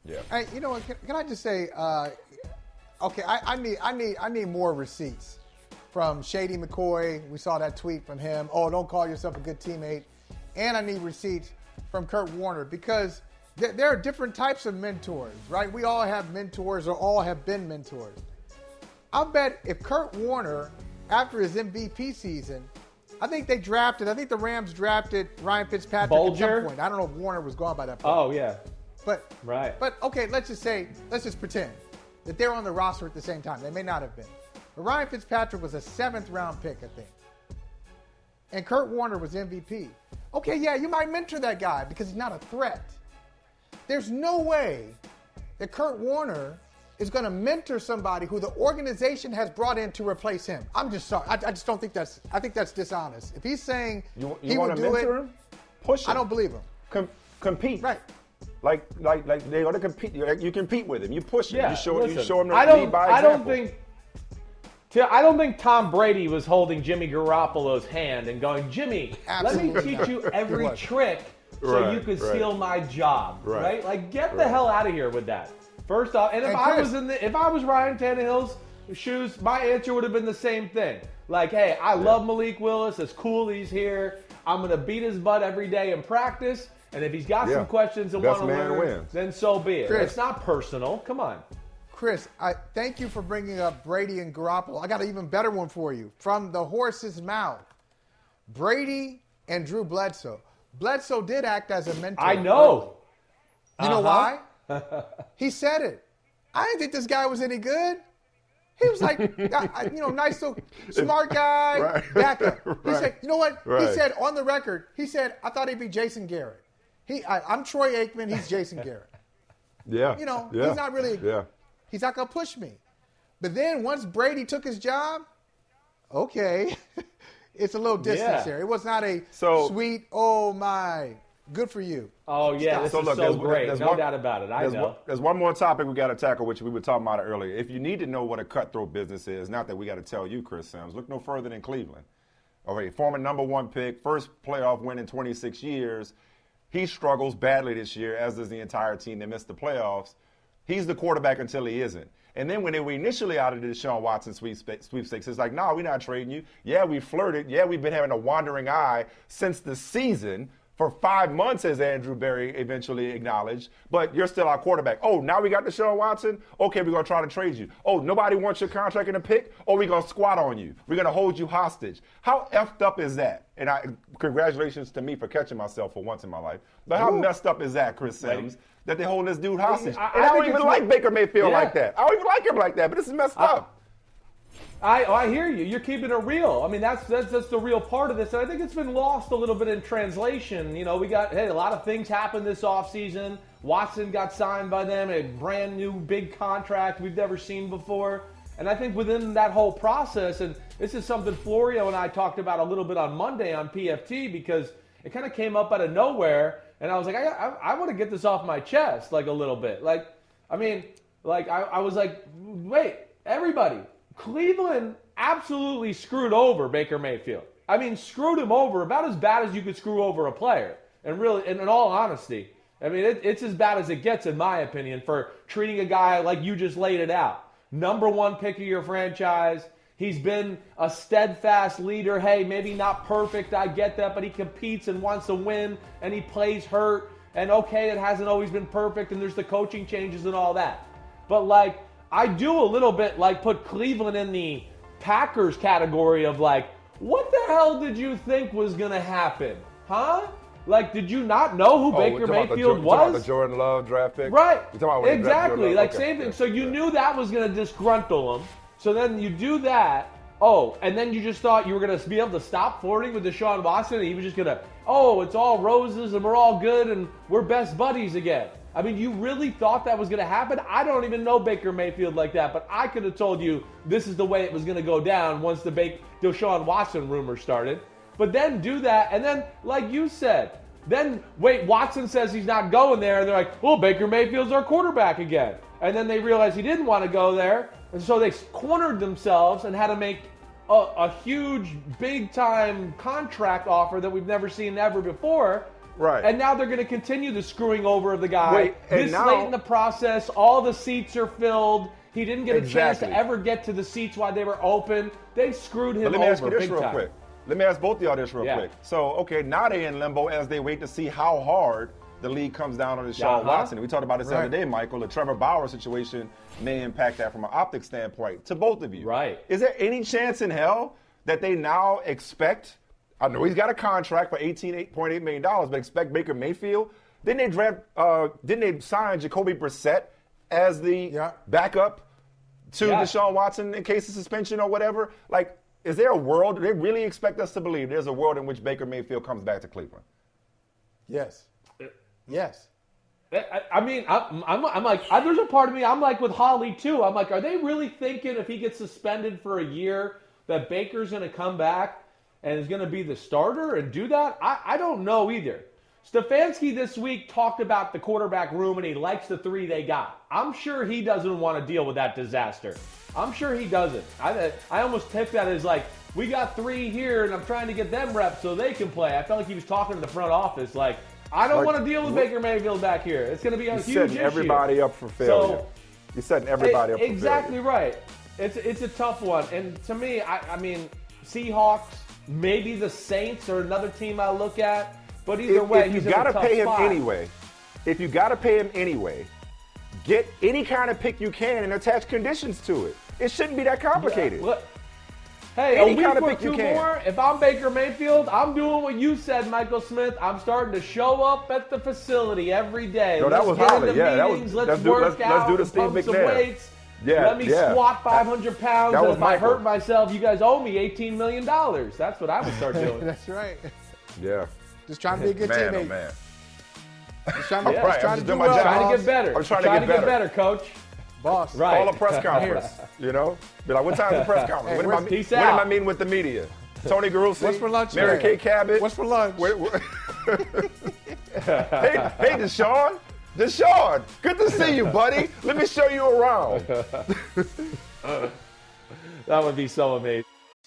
Yeah. Hey, you know what? Can, can I just say, uh, okay, I, I need, I need, I need more receipts from Shady McCoy. We saw that tweet from him. Oh, don't call yourself a good teammate. And I need receipts from Kurt Warner because there, there are different types of mentors, right? We all have mentors or all have been mentors. I'll bet if Kurt Warner, after his MVP season, I think they drafted. I think the Rams drafted Ryan Fitzpatrick at some point. I don't know if Warner was gone by that point. Oh, yeah. But Right. But okay, let's just say, let's just pretend that they're on the roster at the same time. They may not have been. But Ryan Fitzpatrick was a seventh round pick, I think. And Kurt Warner was MVP. Okay, yeah, you might mentor that guy because he's not a threat. There's no way that Kurt Warner is going to mentor somebody who the organization has brought in to replace him. I'm just sorry. I, I just don't think that's. I think that's dishonest. If he's saying You, he you want would to do mentor it, him? Push him. I don't believe him. Com- compete. Right. Like, like, like they're gonna compete. You, you compete with him. You push him. Yeah, you show, listen, you show him the I don't, lead by I don't example. think. T- I don't think Tom Brady was holding Jimmy Garoppolo's hand and going, Jimmy, let me Absolutely teach you every trick so Right, you could right. steal my job, right? Right. Like, get the hell out of here with that. First off, and if And I was in the, if I was Ryan Tannehill's shoes, my answer would have been the same thing. Like, hey, I love Malik Willis. It's cool he's here. I'm gonna beat his butt every day in practice. And if he's got Yeah. some questions and want to learn, wins. then so be it. Chris. It's not personal. Come on. Chris, I thank you for bringing up Brady and Garoppolo. I got an even better one for you. From the horse's mouth, Brady and Drew Bledsoe. Bledsoe did act as a mentor. I know. You know Uh-huh. why? He said it. I didn't think this guy was any good. He was like, you know, nice little smart guy, Right. backup. He Right. said, you know what? He said on the record, he said, I thought he'd be Jason Garrett. He, I, I'm Troy Aikman. He's Jason Garrett. Yeah. You know, yeah. he's not really. Yeah. He's not gonna push me. But then once Brady took his job, okay, it's a little distance Yeah. here. It was not a So- sweet. Oh my, good for you. Oh yeah, Stop. this So is look, so there's, great. there's no one, doubt about it. I there's know. One, there's one more topic we got to tackle, which we were talking about earlier. If you need to know what a cutthroat business is, not that we got to tell you, Chris Sims, look no further than Cleveland. Okay, former number one pick, first playoff win in 26 years. He struggles badly this year, as does the entire team. They missed the playoffs. He's the quarterback until he isn't. And then when they were initially out of the Deshaun Watson sweepstakes, sweepstakes it's like, no, we're not trading you. Yeah, we flirted. Yeah, we've been having a wandering eye since the season for five months, as Andrew Berry eventually acknowledged. But you're still our quarterback. Oh, now we got Deshaun Watson. Okay, we're gonna try to trade you. Oh, nobody wants your contract in a pick. Oh, we're gonna squat on you. We're gonna hold you hostage. How effed up is that? And I congratulations to me for catching myself for once in my life. But how messed up is that, Chris Sims? That they holding this dude hostage. I- and I I, don't even like Baker Mayfield Yeah. like that. I don't even like him like that. But this is messed up. I, oh, I hear you. You're keeping it real. I mean, that's, that's that's the real part of this, and I think it's been lost a little bit in translation. You know, we got hey, a lot of things happened this offseason. Watson got signed by them, a brand new big contract we've never seen before. And I think within that whole process, and this is something Florio and I talked about a little bit on Monday on PFT because it kind of came up out of nowhere, and I was like, I, I, I want to get this off my chest, like a little bit. Like, I mean, like I, I was like, wait, everybody, Cleveland absolutely screwed over Baker Mayfield. I mean, screwed him over about as bad as you could screw over a player. And really, and in all honesty, I mean, it, it's as bad as it gets, in my opinion, for treating a guy like you just laid it out. Number one pick of your franchise. He's been a steadfast leader. Hey, maybe not perfect, I get that, but he competes and wants to win, and he plays hurt. And okay, it hasn't always been perfect, and there's the coaching changes and all that. But like, I do a little bit like put Cleveland in the Packers category of like, what the hell did you think was gonna happen, huh? Like, did you not know who Oh, Baker the Mayfield about was? the Jordan Love draft pick. Right. You talking about when they drafted Exactly. Like Okay, same thing. yeah, So you yeah. knew that was to disgruntle him. So then you do that. oh, and then you just thought you were to be able to stop flirting with Deshaun Watson and he was just to, oh, it's all roses and we're all good and we're best buddies again. I mean, you really thought that was going to happen? I don't even know Baker Mayfield like that, but I could have told you this is the way it was going to go down once the ba- Deshaun Watson rumor started. But then do that, and then, like you said, then wait, Watson says he's not going there, and they're like, well, Baker Mayfield's our quarterback again. And then they realize he didn't want to go there, and so they cornered themselves and had to make a, a huge, big time contract offer that we've never seen ever before. Right. And now they're going to continue the screwing over of the guy. Wait, this now- late in the process, all the seats are filled. He didn't get a chance to ever get to the seats while they were open. They screwed him But let me over ask you this real time. quick. Let me ask both of y'all this real Yeah. quick. So, okay, now they're in limbo as they wait to see how hard the league comes down on Deshaun Uh-huh. Watson. We talked about this the other day, Michael. The Trevor Bauer situation may impact that from an optic standpoint to both of you. Right. Is there any chance in hell that they now expect? I know he's got a contract for $18.8 million, but expect Baker Mayfield. Didn't they draft? Uh, didn't they sign Jacoby Brissett as the Yeah. backup to Yeah. Deshaun Watson in case of suspension or whatever? Like, is there a world? Do they really expect us to believe there's a world in which Baker Mayfield comes back to Cleveland? Yes. Yes. I, I mean, I'm, I'm, I'm like, there's a part of me, I'm like with Holly too. I'm like, are they really thinking if he gets suspended for a year that Baker's going to come back and is going to be the starter and do that? I, I don't know either. Stefanski this week talked about the quarterback room and he likes the three they got. I'm sure he doesn't want to deal with that disaster. I'm sure he doesn't. I, I almost took that as like, we got three here and I'm trying to get them reps so they can play. I felt like he was talking to the front office like, I don't Like, want to deal with Baker Mayfield back here. It's going to be a huge setting issue. everybody up for failure. So- You're setting everybody up for exactly failure. right. It's it's a tough one, and to me, I, I mean, Seahawks, maybe the Saints or another team I look at. But either If, way, if you he's gotta pay him spot. anyway, if you gotta pay him anyway, get any kind of pick you can and attach conditions to it. It shouldn't be that complicated. Look, hey, Any a week kind of or pick you two more. If I'm Baker Mayfield, I'm doing what you said, Michael Smith. I'm starting to show up at the facility every day. No, that let's was get Holly. Yeah, that was- meetings. Let's, let's do- work let's- let's do the Steve pump some McNair. weights. Yeah, Let me yeah. squat 500 pounds, That and was if I hurt myself, you guys owe me 18 million dollars. That's what I would start doing. That's right. Yeah. Just trying to be a good man, oh, teammate. oh man. Just trying to, Yeah. just Right, I'm trying to do my well, job. Trying to get better. I'm trying to get better. coach. Boss. Right. Call a press conference. you know, be like, what time's the press conference? Hey, when, am I, where's- peace when am I meeting with the media? Tony Grossi. What's for lunch Mary? Kay Cabot. What's for lunch? Where- where- hey, hey, Deshaun. Deshaun, good to see you, buddy. Let me show you around. That would be so amazing.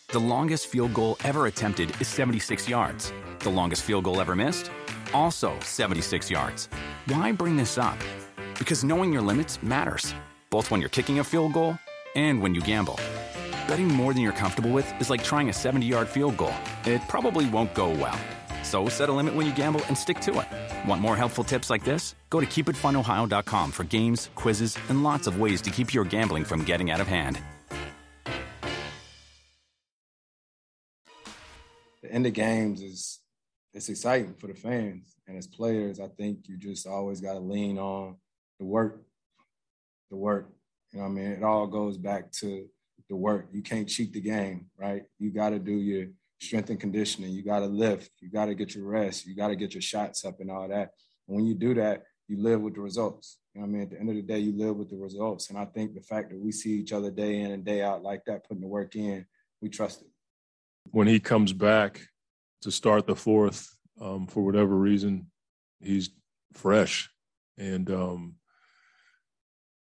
The longest field goal ever attempted is 76 yards. The longest field goal ever missed? Also 76 yards. Why bring this up? Because knowing your limits matters, both when you're kicking a field goal and when you gamble. Betting more than you're comfortable with is like trying a 70 yard field goal. It probably won't go well. So set a limit when you gamble and stick to it. Want more helpful tips like this? Go to keepitfunohio.com for games, quizzes, and lots of ways to keep your gambling from getting out of hand. the end of games is it's exciting for the fans and as players i think you just always got to lean on the work the work you know i mean it all goes back to the work you can't cheat the game right you got to do your strength and conditioning. You got to lift. You got to get your rest. You got to get your shots up and all that. And when you do that you live with the results. You know i mean? At the end of the day you live with the results. And i think the fact that we see each other day in and day out like that putting the work in we trust it. When he comes back to start the fourth, um, for whatever reason, he's fresh. And, um,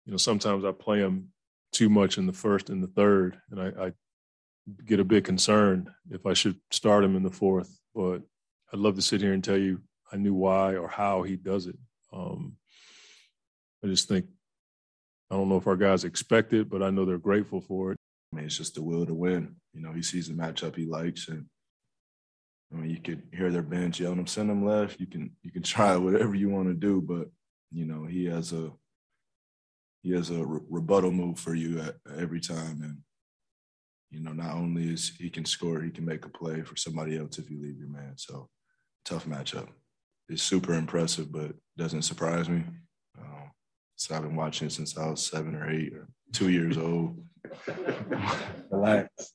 you know, sometimes I play him too much in the first and the third, and I, I get a bit concerned if I should start him in the fourth. But I'd love to sit here and tell you I knew why or how he does it. Um, I just think, I don't know if our guys expect it, but I know they're grateful for it. I mean, it's just the will to win. You know, he sees a matchup he likes, and I mean, you could hear their bench yelling him, "Send him left." You can you can try whatever you want to do, but you know, he has a he has a re- rebuttal move for you at, every time, and you know, not only is he can score, he can make a play for somebody else if you leave your man. So tough matchup. It's super impressive, but doesn't surprise me. Um, so I've been watching it since I was seven or eight or two years old. Relax.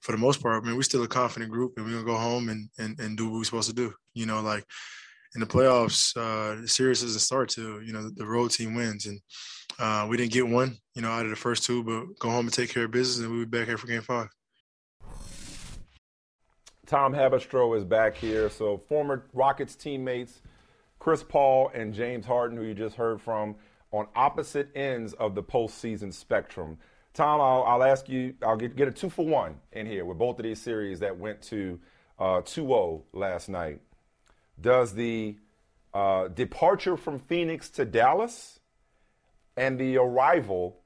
For the most part, I mean, we're still a confident group and we're gonna go home and, and, and do what we're supposed to do. You know, like in the playoffs, uh, the series doesn't start till you know the road team wins, and uh, we didn't get one, you know, out of the first two, but go home and take care of business, and we'll be back here for Game Five. Tom Haberstroh is back here. So former Rockets teammates Chris Paul and James Harden, who you just heard from, on opposite ends of the postseason spectrum. Tom, I'll, I'll ask you, I'll get, get, a two for one in here with both of these series that went to uh, 2 0 last night. Does the uh, departure from Phoenix to Dallas and the arrival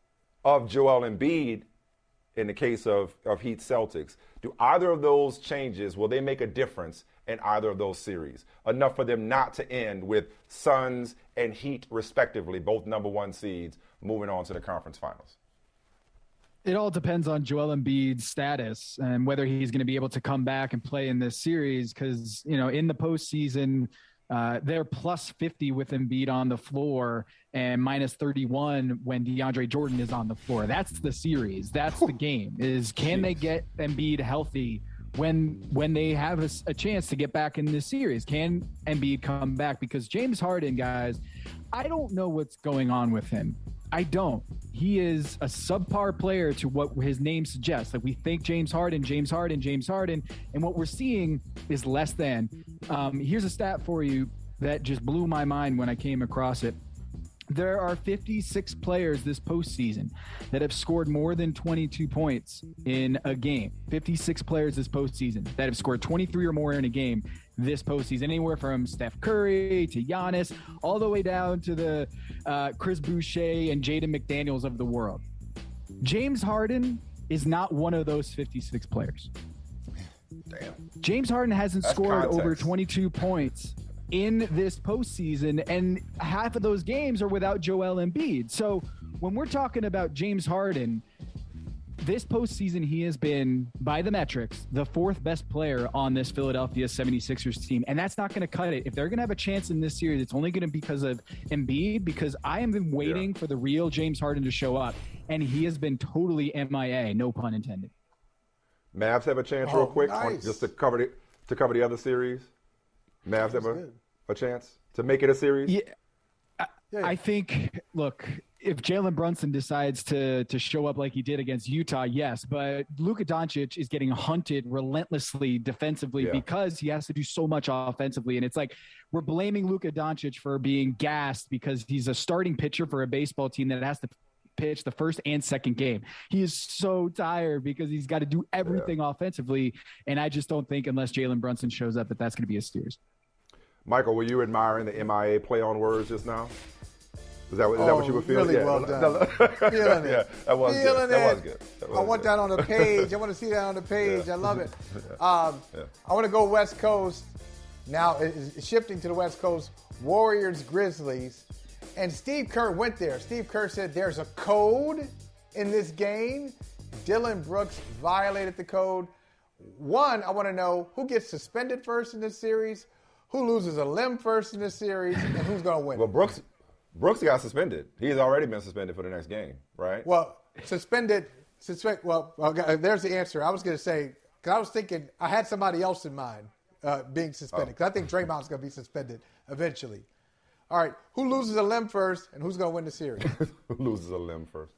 of Joel Embiid in the case of, of Heat Celtics, do either of those changes, will they make a difference in either of those series? Enough for them not to end with Suns and Heat, respectively, both number one seeds, moving on to the conference finals? It all depends on Joel Embiid's status and whether he's going to be able to come back and play in this series. Because you know, in the postseason, uh, they're plus 50 with Embiid on the floor and minus 31 when DeAndre Jordan is on the floor. That's the series. That's the game. Is can they get Embiid healthy when when they have a, a chance to get back in this series? Can Embiid come back? Because James Harden, guys, I don't know what's going on with him. I don't. He is a subpar player to what his name suggests. Like we think James Harden, James Harden, James Harden, and what we're seeing is less than. Um, here's a stat for you that just blew my mind when I came across it. There are 56 players this postseason that have scored more than 22 points in a game. 56 players this postseason that have scored 23 or more in a game this postseason. Anywhere from Steph Curry to Giannis, all the way down to the uh, Chris Boucher and Jaden McDaniels of the world. James Harden is not one of those 56 players. Damn. James Harden hasn't That's scored context. over 22 points in this postseason, and half of those games are without Joel Embiid. So when we're talking about James Harden, this postseason, he has been, by the metrics, the fourth best player on this Philadelphia 76ers team. And that's not going to cut it. If they're going to have a chance in this series, it's only going to be because of Embiid, because I have been waiting for the real James Harden to show up. And he has been totally MIA, no pun intended. Mavs have a chance Oh, real quick on- just to cover the to cover the other series. Mavs have a, a chance to make it a series. Yeah, I, I think. Look, if Jalen Brunson decides to to show up like he did against Utah, yes. But Luka Doncic is getting hunted relentlessly defensively Yeah. because he has to do so much offensively, and it's like we're blaming Luka Doncic for being gassed because he's a starting pitcher for a baseball team that has to pitch the first and second game. He is so tired because he's got to do everything offensively, and I just don't think unless Jalen Brunson shows up that that's going to be a series. Michael, were you admiring the MIA play on words just now? Is that, what- is that what you Oh, were feeling? really yeah. well done. Feeling it. yeah, that was Feeling good. That was good. That I want good. that on the page. I want to see that on the page. I love it. Um, I want to go West Coast. Now shifting to the West Coast. Warriors, Grizzlies, and Steve Kerr went there. Steve Kerr said there's a code in this game. Dillon Brooks violated the code. One, I want to know who gets suspended first in this series, who loses a limb first in this series, and who's going to win. Well, Brooks, Brooks got suspended. He's already been suspended for the next game, right? Well, suspended. Suspend. Well, okay, there's the answer. I was going to say because I was thinking I had somebody else in mind uh, being suspended because I think Draymond's going to be suspended eventually. All right, who loses a limb first, and who's going to win the series? Who loses a limb first?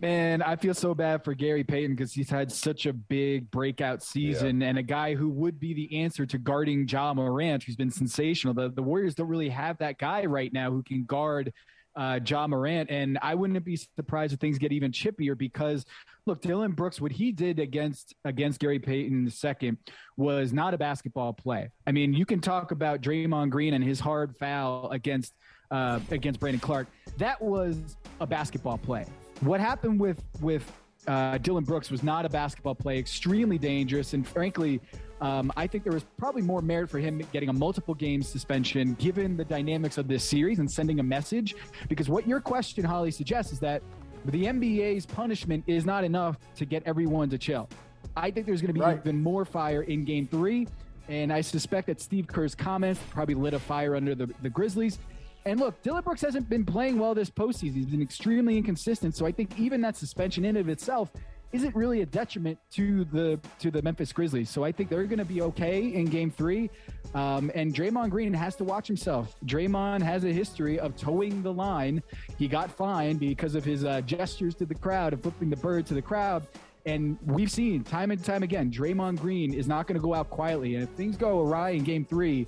Man, I feel so bad for Gary Payton because he's had such a big breakout season and a guy who would be the answer to guarding Ja Morant, who's been sensational. The, the Warriors don't really have that guy right now who can guard uh, Ja Morant. And I wouldn't be surprised if things get even chippier because, look, Dillon Brooks, what he did against against Gary Payton in the second was not a basketball play. I mean, you can talk about Draymond Green and his hard foul against uh, against Brandon Clarke. That was a basketball play. What happened with with uh, Dillon Brooks was not a basketball play, extremely dangerous, and frankly, um, I think there was probably more merit for him getting a multiple game suspension, given the dynamics of this series and sending a message. Because what your question, Holly, suggests is that the NBA's punishment is not enough to get everyone to chill. I think there's going to be Right. even more fire in Game Three, and I suspect that Steve Kerr's comments probably lit a fire under the, the Grizzlies. And look, Dillon Brooks hasn't been playing well this postseason. He's been extremely inconsistent. So I think even that suspension in of itself isn't really a detriment to the to the Memphis Grizzlies. So I think they're going to be okay in Game Three. Um, and Draymond Green has to watch himself. Draymond has a history of towing the line. He got fined because of his uh, gestures to the crowd and flipping the bird to the crowd. And we've seen time and time again, Draymond Green is not going to go out quietly. And if things go awry in Game Three,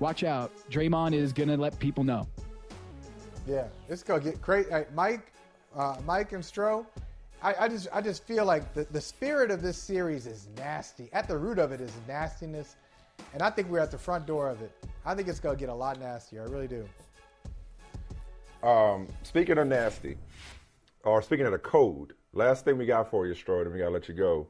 watch out. Draymond is going to let people know. Yeah, it's gonna get great. Hey, Mike, uh, Mike and Stro, I, I, just I just feel like the, the spirit of this series is nasty. At the root of it is nastiness, and I think we're at the front door of it. I think it's gonna get a lot nastier. I really do. Um, speaking of nasty, or speaking of the code, last thing we got for you, Stroy, and we gotta let you go.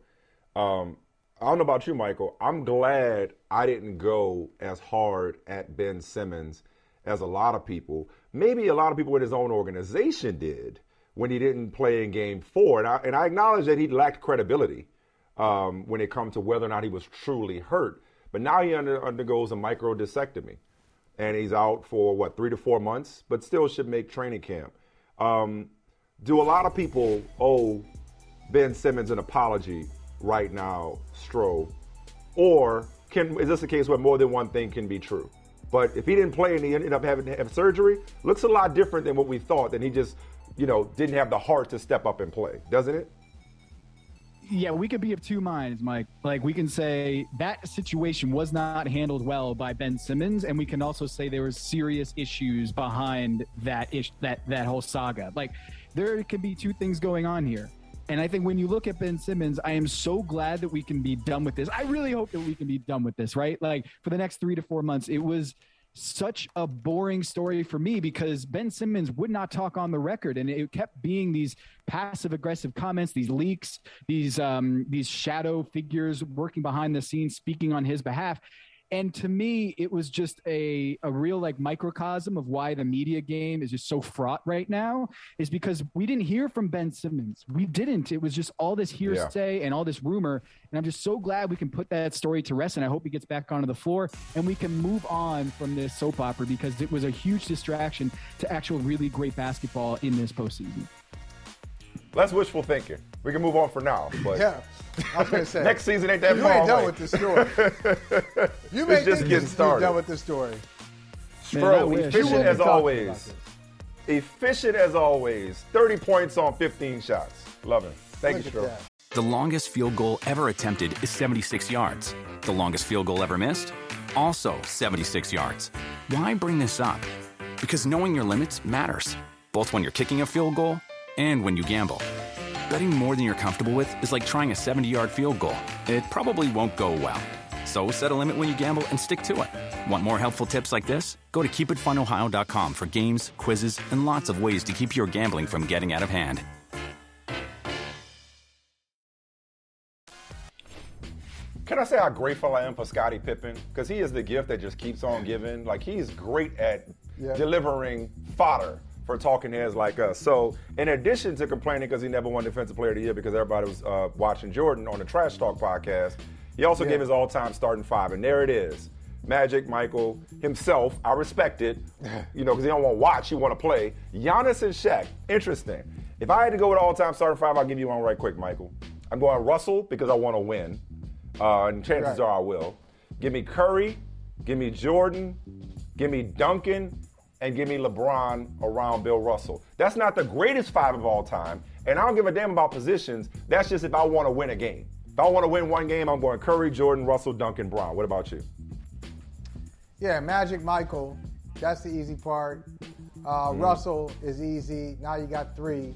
Um, I don't know about you, Michael. I'm glad I didn't go as hard at Ben Simmons as a lot of people. Maybe a lot of people in his own organization did when he didn't play in Game Four, and I, and I acknowledge that he lacked credibility um, when it comes to whether or not he was truly hurt. But now he under, undergoes a microdiscectomy, and he's out for what three to four months, but still should make training camp. Um, do a lot of people owe Ben Simmons an apology right now, Stro, or can is this a case where more than one thing can be true? But if he didn't play and he ended up having to have surgery, looks a lot different than what we thought. Than he just, you know, didn't have the heart to step up and play, doesn't it? yeah, we could be of two minds, Mike. Like we can say that situation was not handled well by Ben Simmons, and we can also say there was serious issues behind that ish that that whole saga. Like there could be two things going on here. And I think when you look at Ben Simmons, I am so glad that we can be done with this. I really hope that we can be done with this, right? Like for the next three to four months, it was such a boring story for me because Ben Simmons would not talk on the record, and it kept being these passive aggressive comments, these leaks, these um, these shadow figures working behind the scenes, speaking on his behalf. And to me, it was just a, a real like microcosm of why the media game is just so fraught right now is because we didn't hear from Ben Simmons. We didn't. It was just all this hearsay yeah. and all this rumor. And I'm just so glad we can put that story to rest. And I hope he gets back onto the floor and we can move on from this soap opera because it was a huge distraction to actual really great basketball in this postseason. That's wishful thinking. We can move on for now. But yeah, I was gonna say next season ain't that you far ain't done with this story. you may It's just think getting this- started. You're done with this story. Stro, You efficient as always. Efficient as always. 30 points on 15 shots. Love it. Thank you, Stro. The longest field goal ever attempted is 76 yards. The longest field goal ever missed? Also 76 yards. Why bring this up? Because knowing your limits matters, both when you're kicking a field goal and when you gamble. Betting more than you're comfortable with is like trying a 70 yard field goal. It probably won't go well. So set a limit when you gamble and stick to it. Want more helpful tips like this? Go to keepitfunohio.com for games, quizzes, and lots of ways to keep your gambling from getting out of hand. Can I say how grateful I am for Scottie Pippen? Because he is the gift that just keeps on giving. Like he's great at Yeah. delivering fodder for talking heads like us. So, in addition to complaining because he never won Defensive Player of the Year because everybody was uh, watching Jordan on the Trash Talk podcast, he also Yeah. gave his all-time starting five, and there it is. Magic, Michael, himself, I respect it, you know, because he don't want to watch, he want to play. Giannis and Shaq, interesting. If I had to go with all-time starting five, I'll give you one right quick, Michael. I'm going Russell because I want to win, uh, and chances Right. are I will. Give me Curry, give me Jordan, give me Duncan, and give me LeBron around Bill Russell. That's not the greatest five of all time, and I don't give a damn about positions. That's just if I want to win a game. If I want to win one game, I'm going Curry, Jordan, Russell, Duncan, Brown. What about you? Yeah, Magic Michael. That's the easy part. Uh, Mm-hmm. Russell is easy. Now you got three.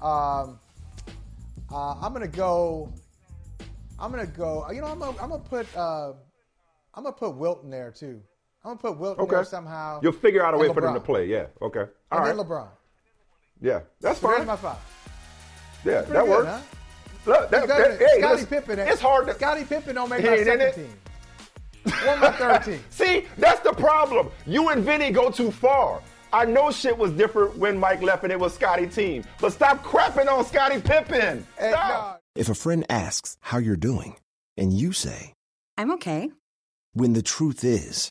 Um, uh, I'm gonna go. I'm gonna go. You know, I'm gonna, I'm gonna put. Uh, I'm gonna put Wilton there too. I'm gonna put Wilton there somehow. You'll figure out a and way for them to play. Yeah. Okay. All And right. then LeBron. Yeah. That's So there's fine. my five. Yeah, that good, works. huh? Look, that, It's better that, hey, Scottie Pippen. It's hard to. Scottie Pippen don't make my ain't in second it? team. Or my third team. See, that's the problem. You and Vinny go too far. I know shit was different when Mike left and it was Scottie team, but stop crapping on Scottie Pippen. Stop. If a friend asks how you're doing, and you say, I'm okay. when the truth is,